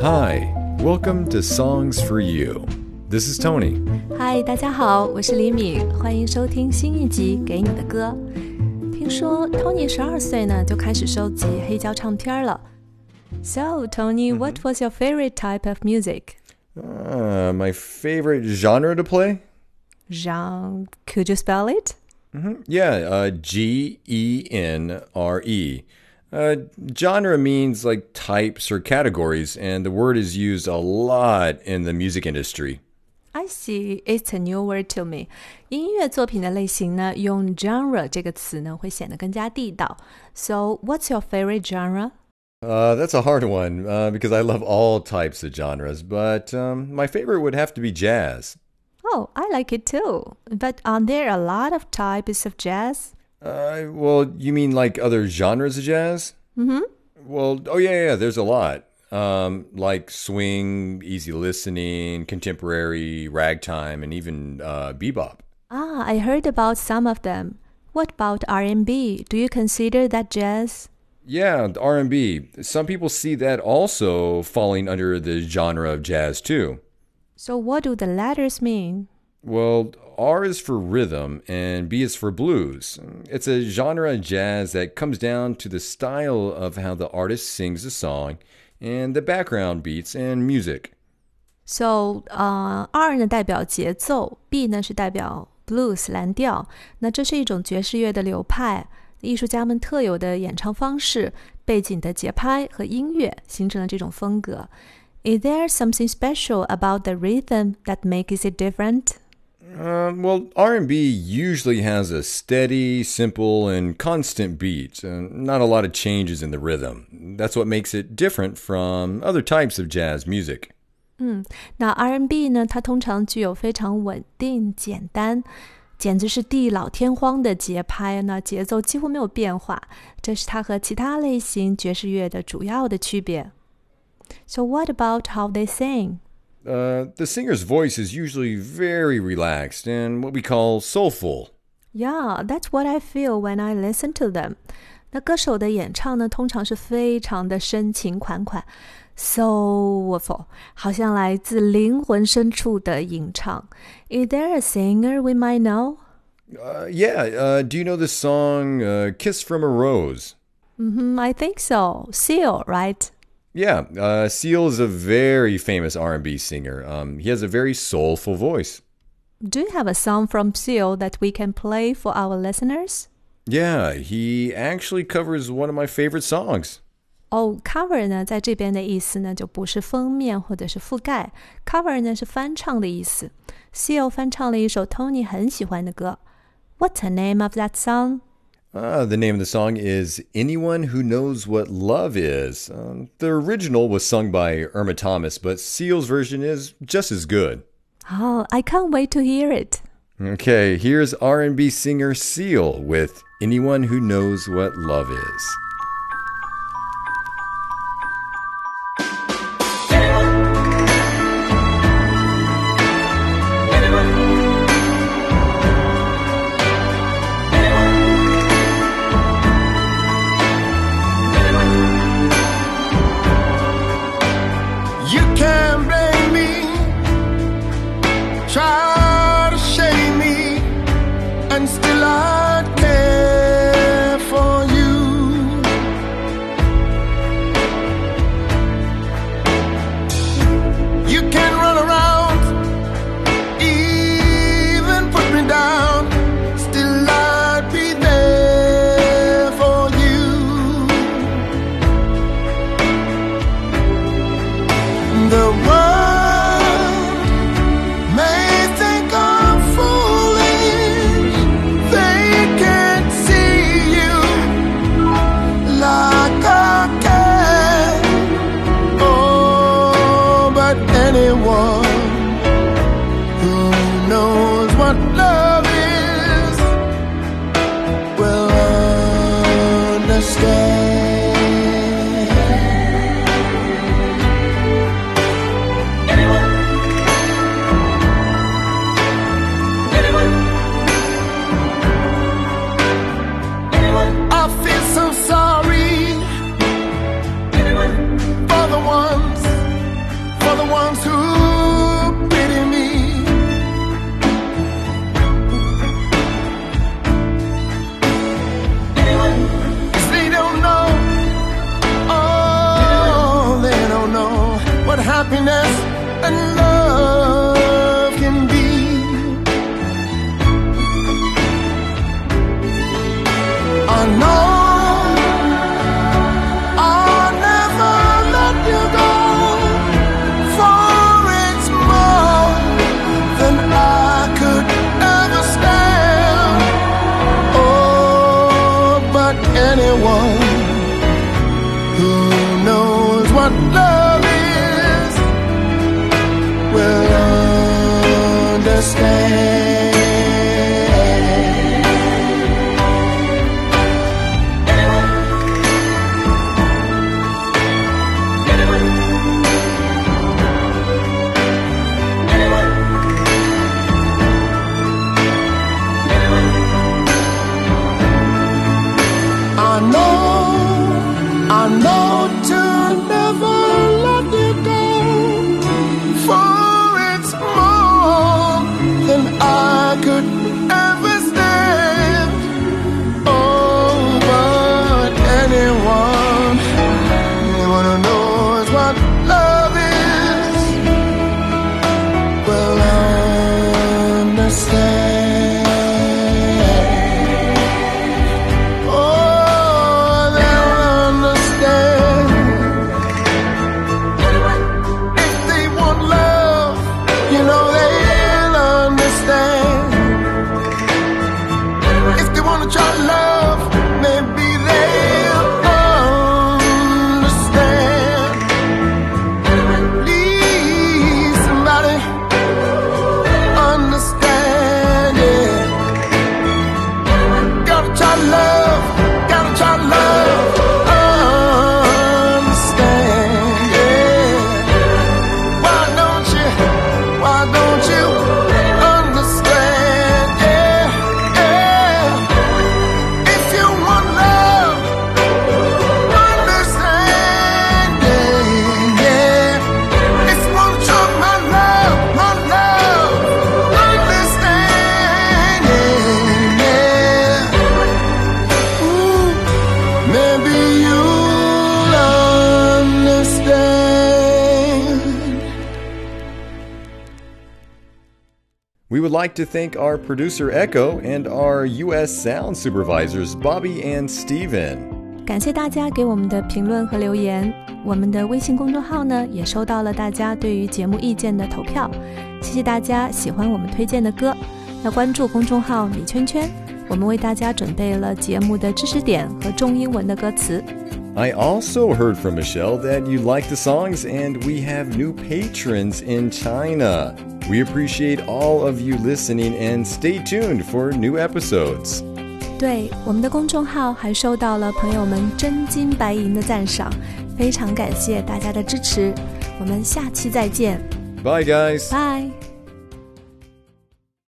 Hi, welcome to Songs for You. This is Tony. 嗨，大家好，我是李敏，欢迎收听新一集《给你的歌》。听说 Tony 十二岁呢就开始收集黑胶唱片了。So Tony, what was your favorite type of music? Uh, my favorite genre to play? Genre, could you spell it? Yeah, uh, G E N R E. Uh, genre means like types or categories, and the word is used a lot in the music industry. I see, it's a new word to me. 音乐作品的类型呢，用 genre 这个词呢，会显得更加地道。So, what's your favorite genre? Uh, that's a hard one uh, because I love all types of genres, but um, my favorite would have to be jazz. Oh, I like it too. But aren't there a lot of types of jazz? Uh, well, you mean like other genres of jazz? Mm-hmm. Well, oh yeah, yeah. There's a lot. Um, like swing, easy listening, contemporary, ragtime, and even uh, bebop. Ah, I heard about some of them. What about R&B? Do you consider that jazz? Yeah, R&B. Some people see that also falling under the genre of jazz too. So what do the letters mean? Well, R is for rhythm and B is for blues. It's a genre of jazz that comes down to the style of how the artist sings the song and the background beats and music. So, 呃、r 呢代表节奏，B 呢是代表 blues 蓝调。那这是一种爵士乐的流派，艺术家们特有的演唱方式、背景的节拍和音乐形成了这种风格。Is there something special about the rhythm that makes it different? Uh, well, R&B usually has a steady, simple, and constant beat, and not a lot of changes in the rhythm. That's what makes it different from other types of jazz music. 嗯，那 R&B 呢？它通常具有非常稳定、简单，简直是地老天荒的节拍，那节奏几乎没有变化，这是它和其他类型爵士乐的主要的区别。So what about how they sing? Uh, the singer's voice is usually very relaxed and what we call soulful. Yeah, that's what I feel when I listen to them. 那歌手的演唱呢，通常是非常的深情款款，soulful，好像来自灵魂深处的吟唱。Is there a singer we might know? Uh, yeah, uh, do you know the song uh, Kiss from a Rose? Mm-hmm, I think so. Seal, right? Yeah, uh, Seal is a very famous R&B singer. Um, he has a very soulful voice. Do you have a song from Seal that we can play for our listeners? Yeah, he actually covers one of my favorite songs. 哦、oh,，cover 呢，在这边的意思呢，就不是封面或者是覆盖，cover 呢是翻唱的意思。Seal 翻唱了一首 Tony 很喜欢的歌。What's the name of that song? Uh, the name of the song is Anyone Who Knows What Love Is. Um, the original was sung by Irma Thomas, but Seal's version is just as good. Oh, I can't wait to hear it. Okay, here's R&B singer Seal with Anyone Who Knows What Love Is. The anyone but We would like to thank our producer Echo and our U.S. sound supervisors Bobby and Steven. 感谢大家给我们的评论和留言。我们的微信公众号呢，也收到了大家对于节目意见的投票。谢谢大家喜欢我们推荐的歌。要关注公众号“米圈圈”，我们为大家准备了节目的知识点和中英文的歌词。 I also heard from Michelle that you like the songs, and we have new patrons in China. We appreciate all of you listening, and stay tuned for new episodes. 对我们的公众号还收到了朋友们真金白银的赞赏，非常感谢大家的支持。我们下期再见， Bye, guys. 拜。